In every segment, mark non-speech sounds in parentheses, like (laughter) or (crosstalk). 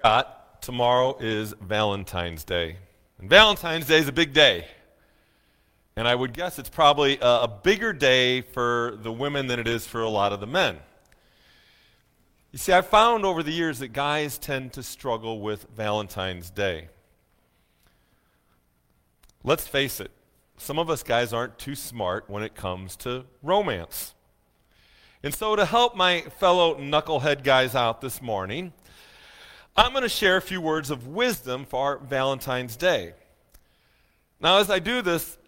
forgot, tomorrow is Valentine's Day. And Valentine's Day is a big day. And I would guess it's probably a, a, bigger day for the women than it is for a lot of the men. You see, I've found over the years that guys tend to struggle with Valentine's Day. Let's face it, some of us guys aren't too smart when it comes to romance. And so, to help my fellow knucklehead guys out this morning, I'm going to share a few words of wisdom for Valentine's Day. Now, as I do this,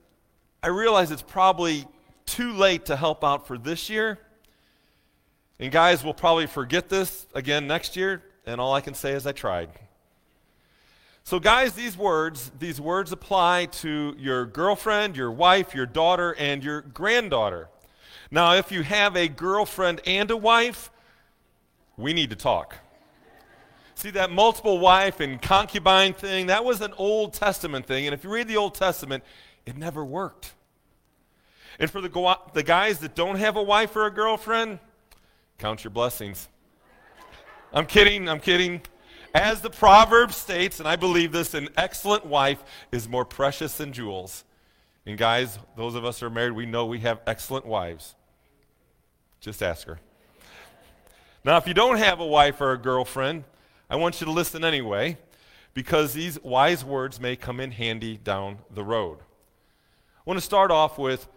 I realize it's probably too late to help out for this year. And guys we'll probably forget this again next year, and all I can say is I tried. So, guys, these words, these words apply to your girlfriend, your wife, your daughter, and your granddaughter. Now, if you have a girlfriend and a wife, we need to talk. See, that multiple wife and concubine thing, that was an Old Testament thing. And if you read the Old Testament, it never worked. And for the, the guys that don't have a wife or a girlfriend, count your blessings. I'm kidding, I'm kidding. As the proverb states, and I believe this, an excellent wife is more precious than jewels. And guys, those of us who are married, we know we have excellent wives. Just ask her. Now, if you don't have a wife or a girlfriend, I want you to listen anyway, because these wise words may come in handy down the road. I want to start off with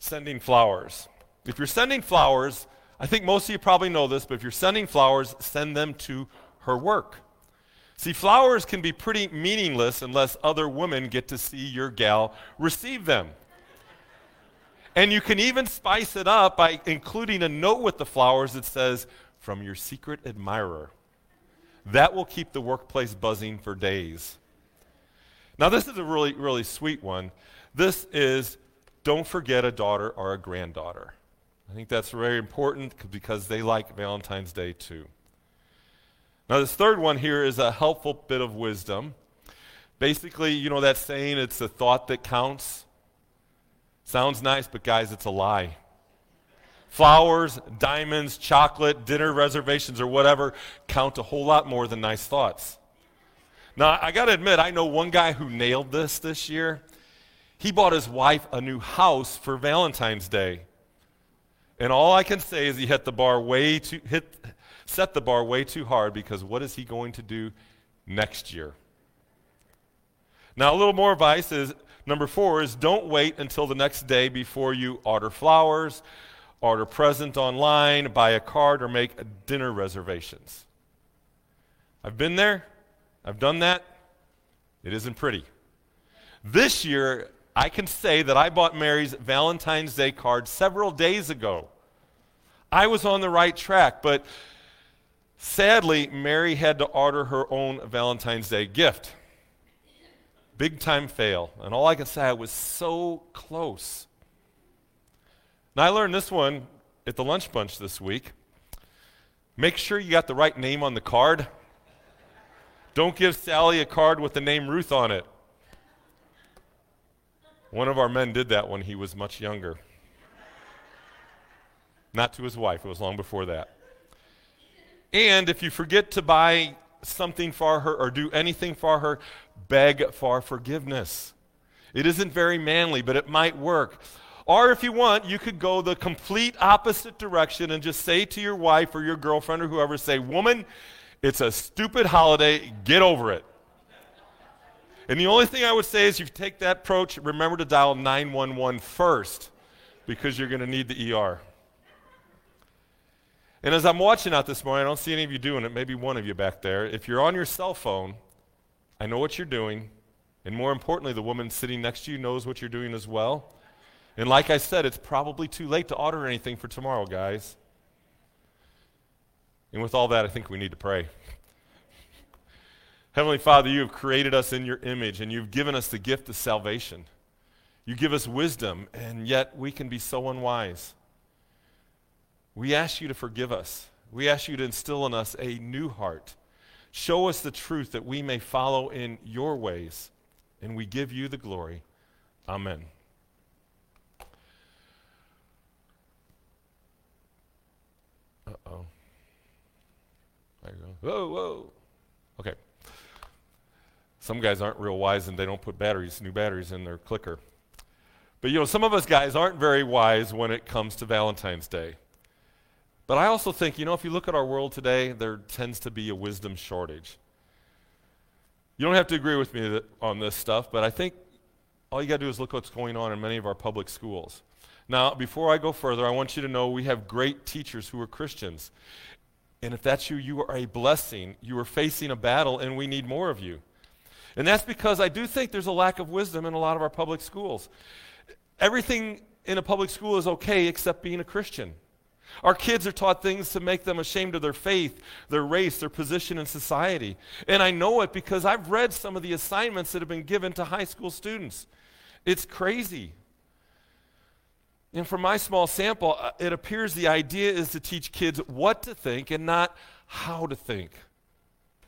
sending flowers. If you're sending flowers, I think most of you probably know this, but if you're sending flowers, send them to her work. See, flowers can be pretty meaningless unless other women get to see your gal receive them. And you can even spice it up by including a note with the flowers that says, From your secret admirer. That will keep the workplace buzzing for days. Now, this is a really, really sweet one. This is don't forget a daughter or a granddaughter. I think that's very important because they like Valentine's Day too. Now, this third one here is a helpful bit of wisdom. Basically, you know that saying, it's the thought that counts? Sounds nice, but guys, it's a lie. Flowers, diamonds, chocolate, dinner reservations, or whatever count a whole lot more than nice thoughts. Now, I got to admit, I know one guy who nailed this this year. He bought his wife a new house for Valentine's Day. And all I can say is he hit the bar way too hit set the bar way too hard because what is he going to do next year? Now a little more advice is number 4 is don't wait until the next day before you order flowers, order present online, buy a card or make dinner reservations. I've been there. I've done that. It isn't pretty. This year, I can say that I bought Mary's Valentine's Day card several days ago. I was on the right track, but sadly, Mary had to order her own Valentine's Day gift. Big time fail. And all I can say, I was so close. Now, I learned this one at the lunch bunch this week. Make sure you got the right name on the card. Don't give Sally a card with the name Ruth on it. One of our men did that when he was much younger. Not to his wife, it was long before that. And if you forget to buy something for her or do anything for her, beg for forgiveness. It isn't very manly, but it might work. Or if you want, you could go the complete opposite direction and just say to your wife or your girlfriend or whoever, say, Woman, it's a stupid holiday, get over it. And the only thing I would say is if you take that approach, remember to dial 911 first because you're going to need the ER. And as I'm watching out this morning, I don't see any of you doing it, maybe one of you back there. If you're on your cell phone, I know what you're doing. And more importantly, the woman sitting next to you knows what you're doing as well. And like I said, it's probably too late to order anything for tomorrow, guys. And with all that, I think we need to pray. (laughs) Heavenly Father, you have created us in your image and you've given us the gift of salvation. You give us wisdom, and yet we can be so unwise. We ask you to forgive us. We ask you to instill in us a new heart. Show us the truth that we may follow in your ways, and we give you the glory. Amen. Oh. There you go. Whoa, whoa. Okay. Some guys aren't real wise and they don't put batteries, new batteries in their clicker. But you know, some of us guys aren't very wise when it comes to Valentine's Day. But I also think, you know, if you look at our world today, there tends to be a wisdom shortage. You don't have to agree with me on this stuff, but I think all you got to do is look what's going on in many of our public schools. Now, before I go further, I want you to know we have great teachers who are Christians. And if that's you, you are a blessing. You are facing a battle, and we need more of you. And that's because I do think there's a lack of wisdom in a lot of our public schools. Everything in a public school is okay except being a Christian. Our kids are taught things to make them ashamed of their faith, their race, their position in society. And I know it because I've read some of the assignments that have been given to high school students. It's crazy. And from my small sample, uh, it appears the idea is to teach kids what to think and not how to think.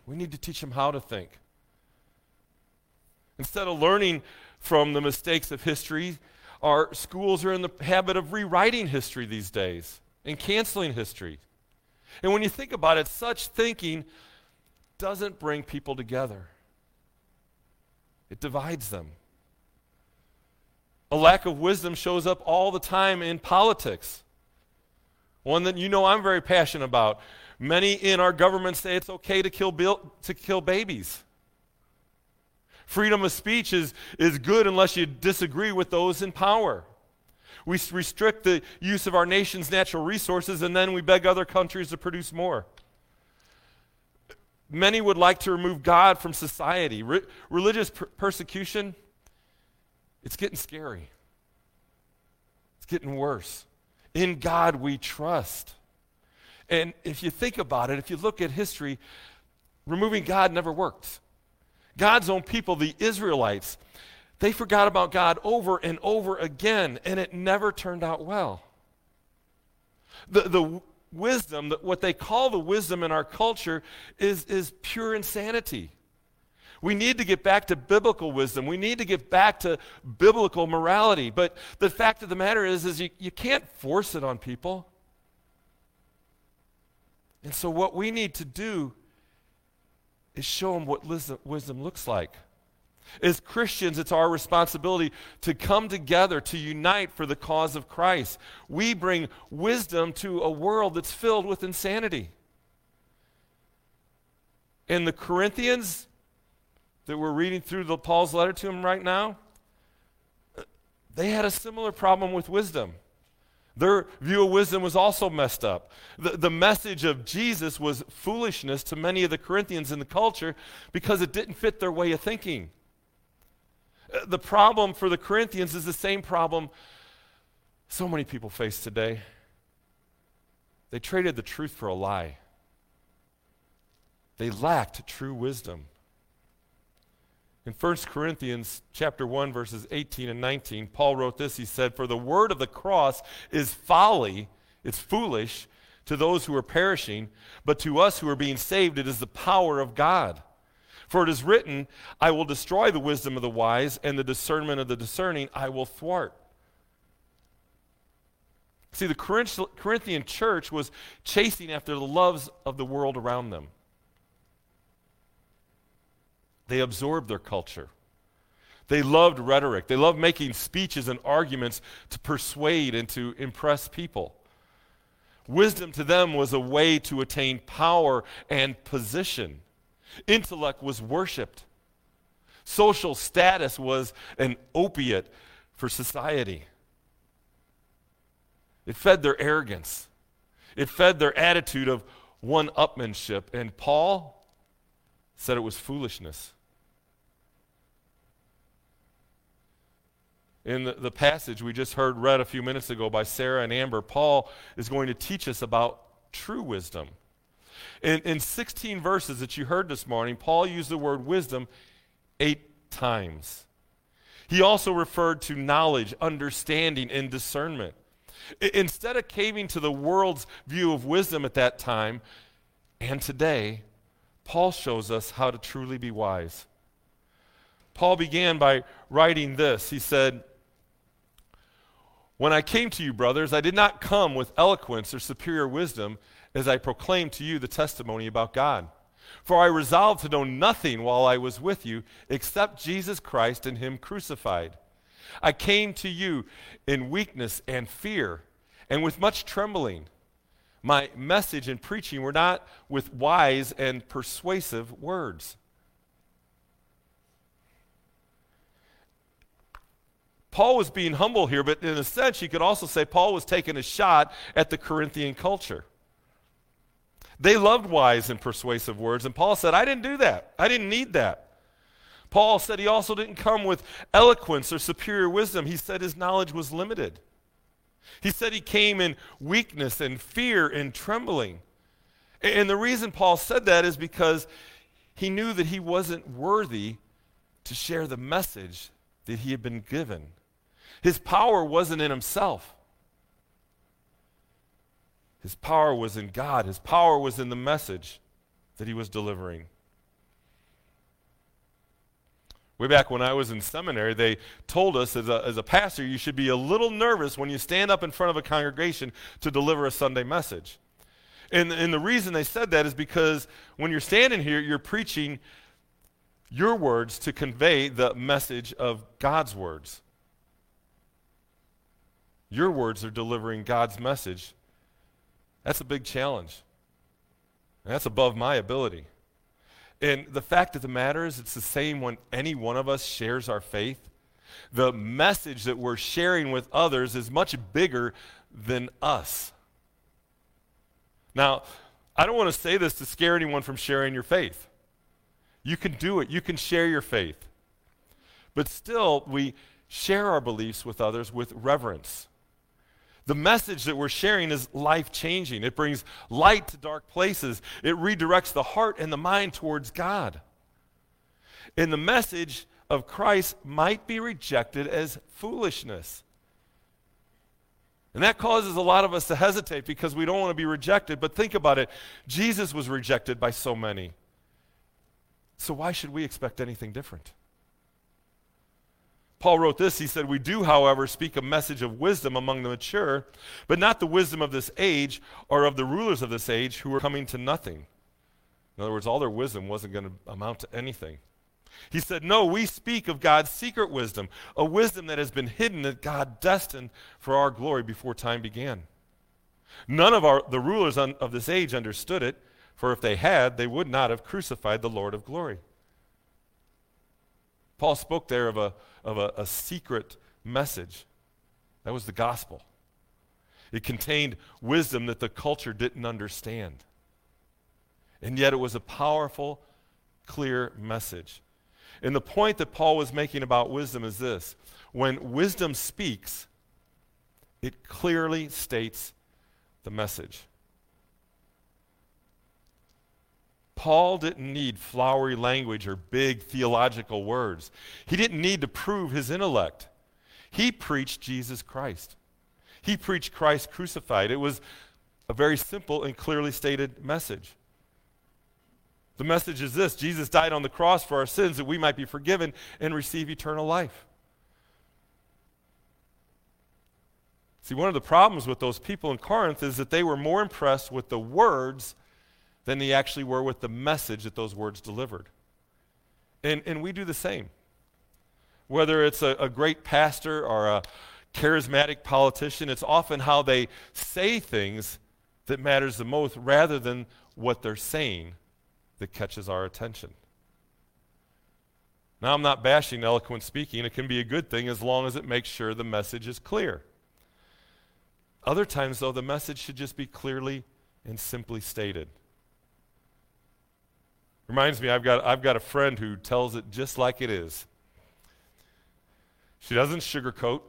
We need to teach them how to think. Instead of learning from the mistakes of history, our schools are in the habit of rewriting history these days and canceling history. And when you think about it, such thinking doesn't bring people together, it divides them. A lack of wisdom shows up all the time in politics. One that you know I'm very passionate about. Many in our government say it's okay to kill, bil- to kill babies. Freedom of speech is, is good unless you disagree with those in power. We restrict the use of our nation's natural resources and then we beg other countries to produce more. Many would like to remove God from society. Re- religious per- persecution, it's getting scary. It's getting worse. In God we trust. And if you think about it, if you look at history, removing God never worked. God's own people, the Israelites, they forgot about God over and over again, and it never turned out well. The, the wisdom, what they call the wisdom in our culture, is, is pure insanity. We need to get back to biblical wisdom. We need to get back to biblical morality. But the fact of the matter is, is you, you can't force it on people. And so what we need to do is show them what wisdom looks like. As Christians, it's our responsibility to come together, to unite for the cause of Christ. We bring wisdom to a world that's filled with insanity. And the Corinthians that we're reading through the, Paul's letter to him right now, they had a similar problem with wisdom. Their view of wisdom was also messed up. The, the message of Jesus was foolishness to many of the Corinthians in the culture because it didn't fit their way of thinking. Uh, the problem for the Corinthians is the same problem so many people face today. They traded the truth for a lie. They lacked true wisdom. In 1 Corinthians chapter 1 verses 18 and 19, Paul wrote this. He said, "For the word of the cross is folly, it's foolish to those who are perishing, but to us who are being saved it is the power of God." For it is written, I will destroy the wisdom of the wise, and the discernment of the discerning I will thwart. See, the Corinthian church was chasing after the loves of the world around them. They absorbed their culture. They loved rhetoric. They loved making speeches and arguments to persuade and to impress people. Wisdom to them was a way to attain power and position. Intellect was worshiped. Social status was an opiate for society. It fed their arrogance, it fed their attitude of one upmanship. And Paul said it was foolishness. In the, the, passage we just heard read a few minutes ago by Sarah and Amber, Paul is going to teach us about true wisdom. In, in 16 verses that you heard this morning, Paul used the word wisdom eight times. He also referred to knowledge, understanding, and discernment. I, instead of caving to the world's view of wisdom at that time and today, Paul shows us how to truly be wise. Paul began by writing this. He said, When I came to you, brothers, I did not come with eloquence or superior wisdom as I proclaimed to you the testimony about God. For I resolved to know nothing while I was with you except Jesus Christ and Him crucified. I came to you in weakness and fear and with much trembling. My message and preaching were not with wise and persuasive words. Paul was being humble here, but in a sense, you could also say Paul was taking a shot at the Corinthian culture. They loved wise and persuasive words, and Paul said, I didn't do that. I didn't need that. Paul said he also didn't come with eloquence or superior wisdom. He said his knowledge was limited. He said he came in weakness and fear and trembling. And the reason Paul said that is because he knew that he wasn't worthy to share the message that he had been given. His power wasn't in himself. His power was in God. His power was in the message that he was delivering. Way back when I was in seminary, they told us as a, as a pastor, you should be a little nervous when you stand up in front of a congregation to deliver a Sunday message. And, and the reason they said that is because when you're standing here, you're preaching your words to convey the message of God's words. Your words are delivering God's message. That's a big challenge. And that's above my ability. And the fact of the matter is, it's the same when any one of us shares our faith. The message that we're sharing with others is much bigger than us. Now, I don't want to say this to scare anyone from sharing your faith. You can do it, you can share your faith. But still, we share our beliefs with others with reverence. The message that we're sharing is life changing. It brings light to dark places, it redirects the heart and the mind towards God. And the message of Christ might be rejected as foolishness. And that causes a lot of us to hesitate because we don't want to be rejected. But think about it Jesus was rejected by so many. So why should we expect anything different? Paul wrote this. He said, We do, however, speak a message of wisdom among the mature, but not the wisdom of this age or of the rulers of this age who are coming to nothing. In other words, all their wisdom wasn't going to amount to anything. He said, No, we speak of God's secret wisdom, a wisdom that has been hidden that God destined for our glory before time began. None of our, the rulers of this age understood it, for if they had, they would not have crucified the Lord of glory. Paul spoke there of a, of a, a secret message. That was the gospel. It contained wisdom that the culture didn't understand. And yet it was a powerful, clear message. And the point that Paul was making about wisdom is this when wisdom speaks, it clearly states the message. Paul didn't need flowery language or big theological words. He didn't need to prove his intellect. He preached Jesus Christ. He preached Christ crucified. It was a very simple and clearly stated message. The message is this Jesus died on the cross for our sins that we might be forgiven and receive eternal life. See, one of the problems with those people in Corinth is that they were more impressed with the words than they actually were with the message that those words delivered. And, and we do the same. Whether it's a, a great pastor or a charismatic politician, it's often how they say things that matters the most rather than what they're saying that catches our attention. Now, I'm not bashing eloquent speaking. It can be a good thing as long as it makes sure the message is clear. Other times, though, the message should just be clearly and simply stated. Reminds me, I've got, I've got a friend who tells it just like it is. She doesn't sugarcoat.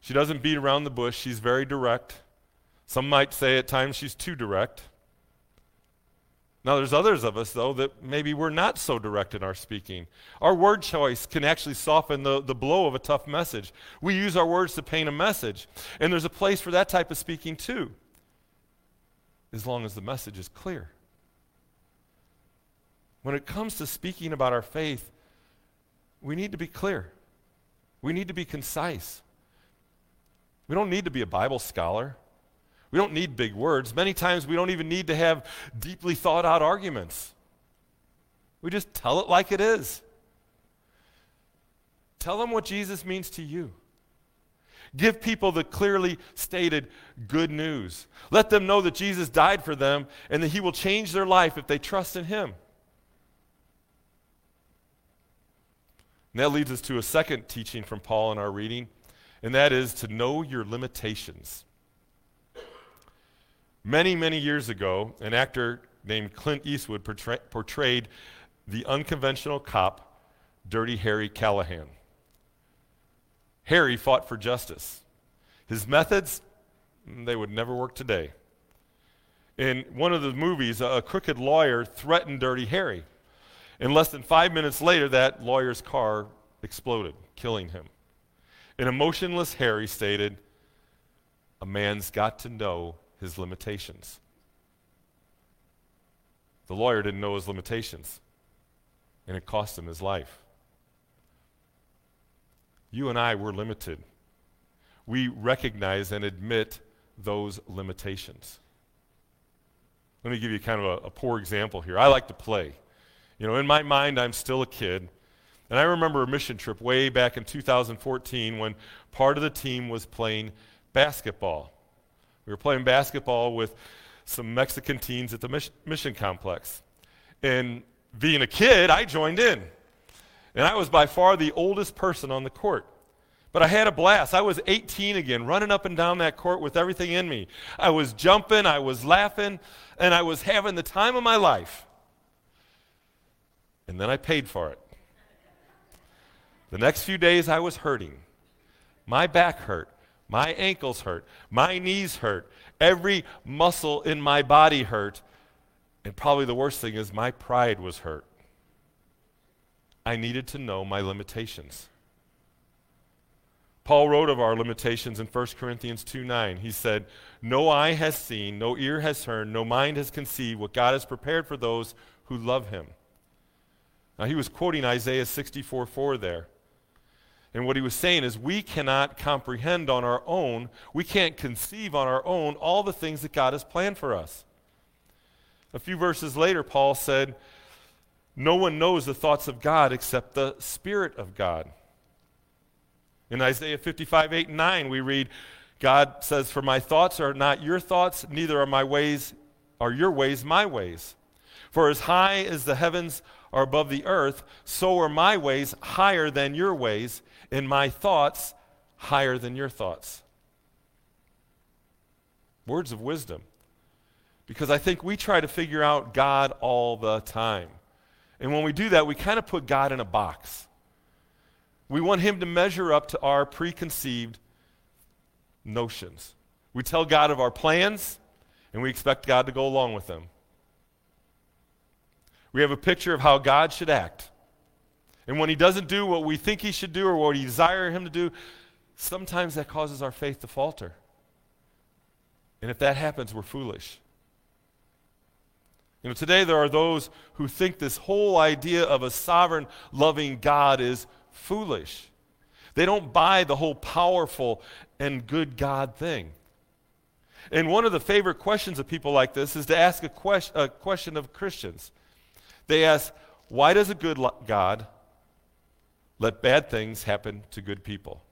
She doesn't beat around the bush. She's very direct. Some might say at times she's too direct. Now, there's others of us, though, that maybe we're not so direct in our speaking. Our word choice can actually soften the, the blow of a tough message. We use our words to paint a message. And there's a place for that type of speaking, too, as long as the message is clear. When it comes to speaking about our faith, we need to be clear. We need to be concise. We don't need to be a Bible scholar. We don't need big words. Many times we don't even need to have deeply thought out arguments. We just tell it like it is. Tell them what Jesus means to you. Give people the clearly stated good news. Let them know that Jesus died for them and that he will change their life if they trust in him. And that leads us to a second teaching from Paul in our reading, and that is to know your limitations. Many, many years ago, an actor named Clint Eastwood portray- portrayed the unconventional cop, Dirty Harry Callahan. Harry fought for justice. His methods, mm, they would never work today. In one of the movies, a crooked lawyer threatened Dirty Harry. And less than five minutes later, that lawyer's car exploded, killing him. An emotionless Harry stated, A man's got to know his limitations. The lawyer didn't know his limitations, and it cost him his life. You and I were limited. We recognize and admit those limitations. Let me give you kind of a, a, poor example here. I like to play. You know, in my mind, I'm still a kid. And I remember a mission trip way back in 2014 when part of the team was playing basketball. We were playing basketball with some Mexican teens at the mission complex. And being a kid, I joined in. And I was by far the oldest person on the court. But I had a blast. I was 18 again, running up and down that court with everything in me. I was jumping, I was laughing, and I was having the time of my life. And then I paid for it. The next few days, I was hurting. My back hurt. My ankles hurt. My knees hurt. Every muscle in my body hurt. And probably the worst thing is, my pride was hurt. I needed to know my limitations. Paul wrote of our limitations in 1 Corinthians 2 9. He said, No eye has seen, no ear has heard, no mind has conceived what God has prepared for those who love him. Now, he was quoting Isaiah 64 4 there. And what he was saying is, we cannot comprehend on our own, we can't conceive on our own all the things that God has planned for us. A few verses later, Paul said, no one knows the thoughts of God except the Spirit of God. In Isaiah 55, 8, and 9, we read, God says, For my thoughts are not your thoughts, neither are my ways, are your ways my ways. For as high as the heavens are above the earth, so are my ways higher than your ways, and my thoughts higher than your thoughts. Words of wisdom. Because I think we try to figure out God all the time. And when we do that, we kind of put God in a box. We want Him to measure up to our preconceived notions. We tell God of our plans, and we expect God to go along with them. We have a picture of how God should act. And when He doesn't do what we think He should do or what we desire Him to do, sometimes that causes our faith to falter. And if that happens, we're foolish. You know, today there are those who think this whole idea of a sovereign, loving God is foolish. They don't buy the whole powerful and good God thing. And one of the favorite questions of people like this is to ask a, a question of Christians. They ask, why does a good God let bad things happen to good people?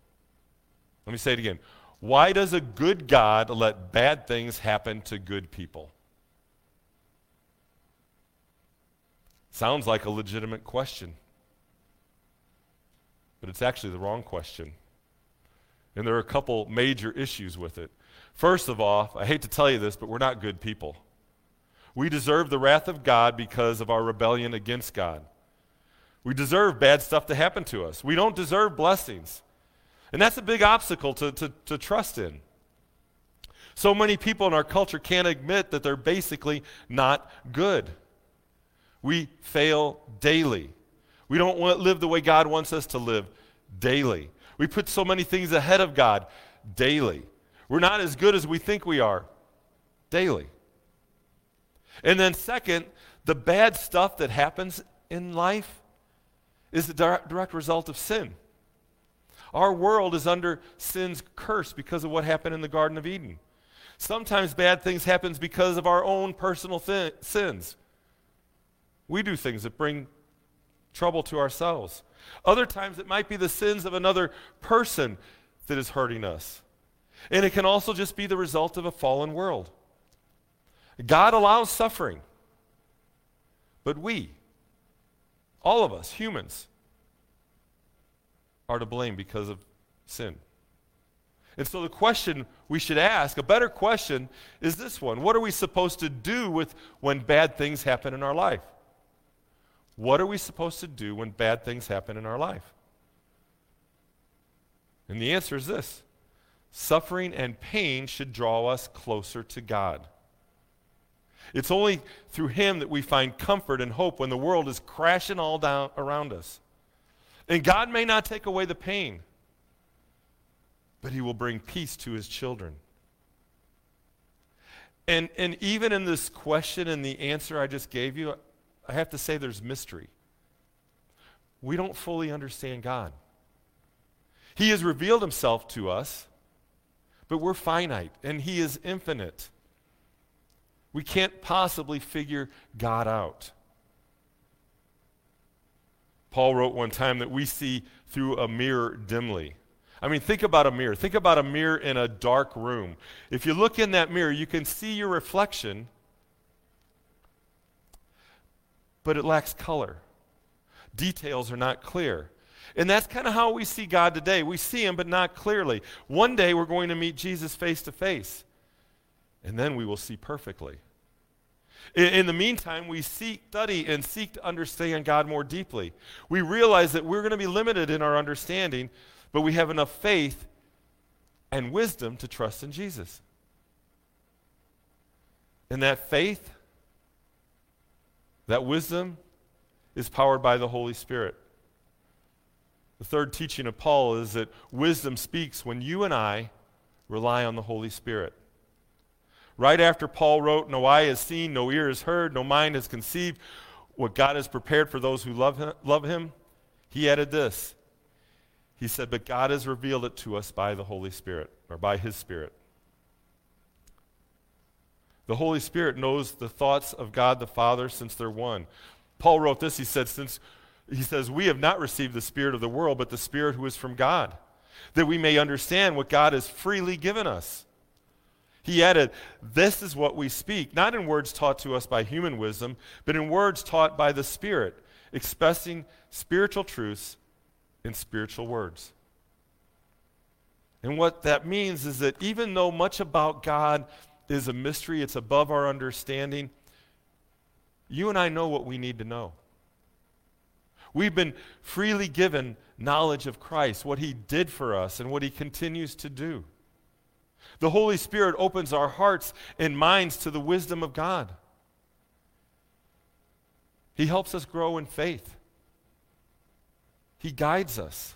Let me say it again. Why does a good God let bad things happen to good people? Sounds like a legitimate question. But it's actually the wrong question. And there are a couple major issues with it. First of all, I hate to tell you this, but we're not good people. We deserve the wrath of God because of our rebellion against God. We deserve bad stuff to happen to us. We don't deserve blessings. And that's a big obstacle to, to, to trust in. So many people in our culture can't admit that they're basically not good. We fail daily. We don't want live the way God wants us to live daily. We put so many things ahead of God daily. We're not as good as we think we are daily. And then, second, the bad stuff that happens in life is the direct result of sin. Our world is under sin's curse because of what happened in the Garden of Eden. Sometimes bad things happen because of our own personal th- sins. We do things that bring trouble to ourselves. Other times it might be the sins of another person that is hurting us. And it can also just be the result of a fallen world. God allows suffering. But we, all of us, humans, are to blame because of sin. And so the question we should ask, a better question, is this one What are we supposed to do with when bad things happen in our life? What are we supposed to do when bad things happen in our life? And the answer is this suffering and pain should draw us closer to God. It's only through Him that we find comfort and hope when the world is crashing all down around us. And God may not take away the pain, but He will bring peace to His children. And, and even in this question and the answer I just gave you, I have to say there's mystery. We don't fully understand God. He has revealed himself to us, but we're finite, and he is infinite. We can't possibly figure God out. Paul wrote one time that we see through a mirror dimly. I mean, think about a mirror. Think about a mirror in a dark room. If you look in that mirror, you can see your reflection, but it lacks color. Details are not clear. And that's kind of how we see God today. We see him, but not clearly. One day we're going to meet Jesus face to face, and then we will see perfectly. In, the meantime, we seek, study, and seek to understand God more deeply. We realize that we're going to be limited in our understanding, but we have enough faith and wisdom to trust in Jesus. And that faith that wisdom is powered by the Holy Spirit. The third teaching of Paul is that wisdom speaks when you and I rely on the Holy Spirit. Right after Paul wrote, No eye has seen, no ear has heard, no mind has conceived what God has prepared for those who love him, love him, he added this. He said, But God has revealed it to us by the Holy Spirit, or by his Spirit. The Holy Spirit knows the thoughts of God the Father since they're one. Paul wrote this. He said, since he says, We have not received the Spirit of the world, but the Spirit who is from God, that we may understand what God has freely given us. He added, This is what we speak, not in words taught to us by human wisdom, but in words taught by the Spirit, expressing spiritual truths in spiritual words. And what that means is that even though much about God is a mystery, it's above our understanding. You and I know what we need to know. We've been freely given knowledge of Christ, what he did for us, and what he continues to do. The Holy Spirit opens our hearts and minds to the wisdom of God. He helps us grow in faith. He guides us.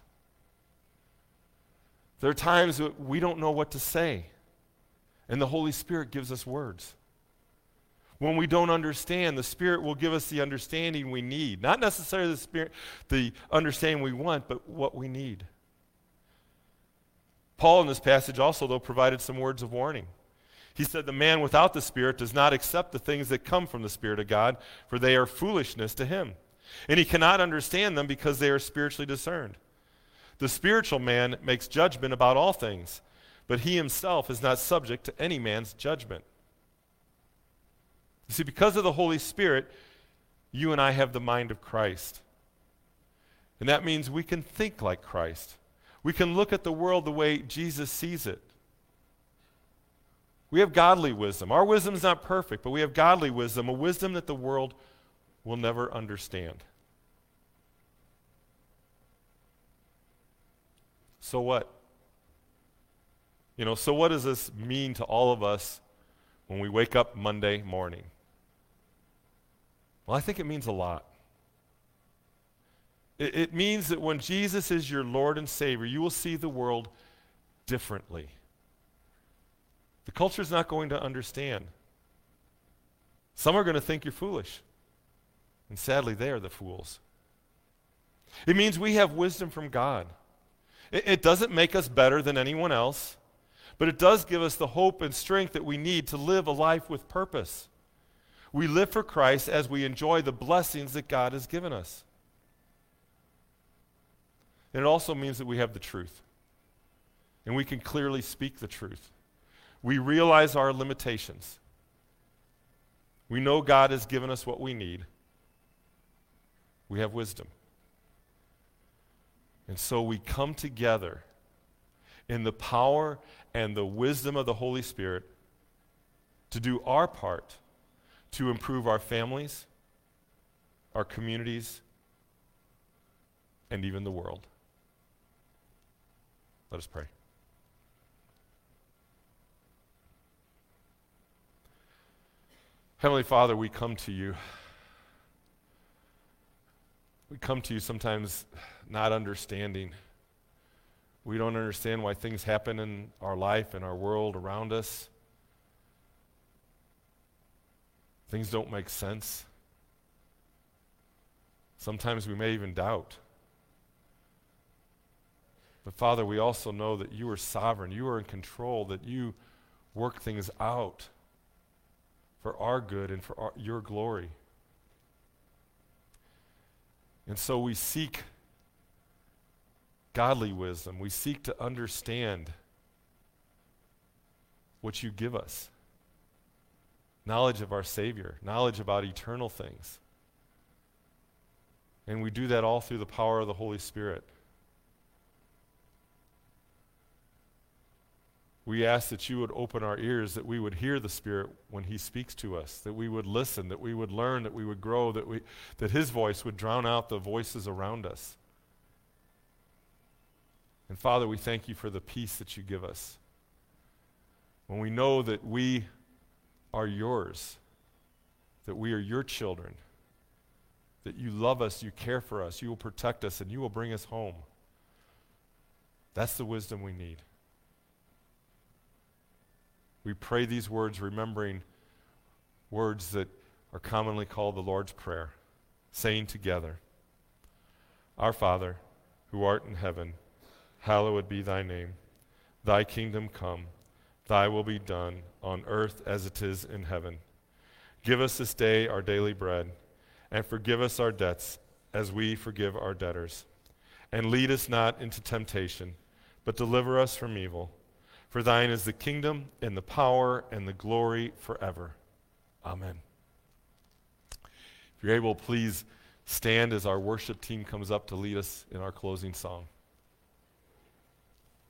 There are times that we don't know what to say. And the Holy Spirit gives us words. When we don't understand, the Spirit will give us the understanding we need. Not necessarily the Spirit, the understanding we want, but what we need. Paul in this passage also, though, provided some words of warning. He said, The man without the Spirit does not accept the things that come from the Spirit of God, for they are foolishness to him. And he cannot understand them because they are spiritually discerned. The spiritual man makes judgment about all things but he himself is not subject to any man's judgment. You see, because of the Holy Spirit, you and I have the mind of Christ. And that means we can think like Christ. We can look at the world the way Jesus sees it. We have godly wisdom. Our wisdom is not perfect, but we have godly wisdom, a wisdom that the world will never understand. So what? You know, so what does this mean to all of us when we wake up Monday morning? Well, I think it means a lot. It, it means that when Jesus is your Lord and Savior, you will see the world differently. The culture is not going to understand. Some are going to think you're foolish. And sadly, they are the fools. It means we have wisdom from God. It, it doesn't make us better than anyone else but it does give us the hope and strength that we need to live a life with purpose. We live for Christ as we enjoy the blessings that God has given us. And it also means that we have the truth. And we can clearly speak the truth. We realize our limitations. We know God has given us what we need. We have wisdom. And so we come together in the power and the wisdom of the Holy Spirit to do our part to improve our families, our communities, and even the world. Let us pray. Heavenly Father, we come to you. We come to you sometimes not understanding. We don't understand why things happen in our life and our world around us. Things don't make sense. Sometimes we may even doubt. But Father, we also know that you are sovereign, you are in control, that you work things out for our good and for our, your glory. And so we seek godly wisdom. We seek to understand what you give us knowledge of our Savior, knowledge about eternal things. And we do that all through the power of the Holy Spirit. We ask that you would open our ears, that we would hear the Spirit when He speaks to us, that we would listen, that we would learn, that we would grow, that, we, that His voice would drown out the voices around us. And Father, we thank you for the peace that you give us. When we know that we are yours, that we are your children, that you love us, you care for us, you will protect us, and you will bring us home. That's the wisdom we need. We pray these words remembering words that are commonly called the Lord's Prayer, saying together, Our Father, who art in heaven, hallowed be thy name. Thy kingdom come, thy will be done on earth as it is in heaven. Give us this day our daily bread, and forgive us our debts as we forgive our debtors. And lead us not into temptation, but deliver us from evil. For thine is the kingdom and the power and the glory forever. Amen. If you're able, please stand as our worship team comes up to lead us in our closing song.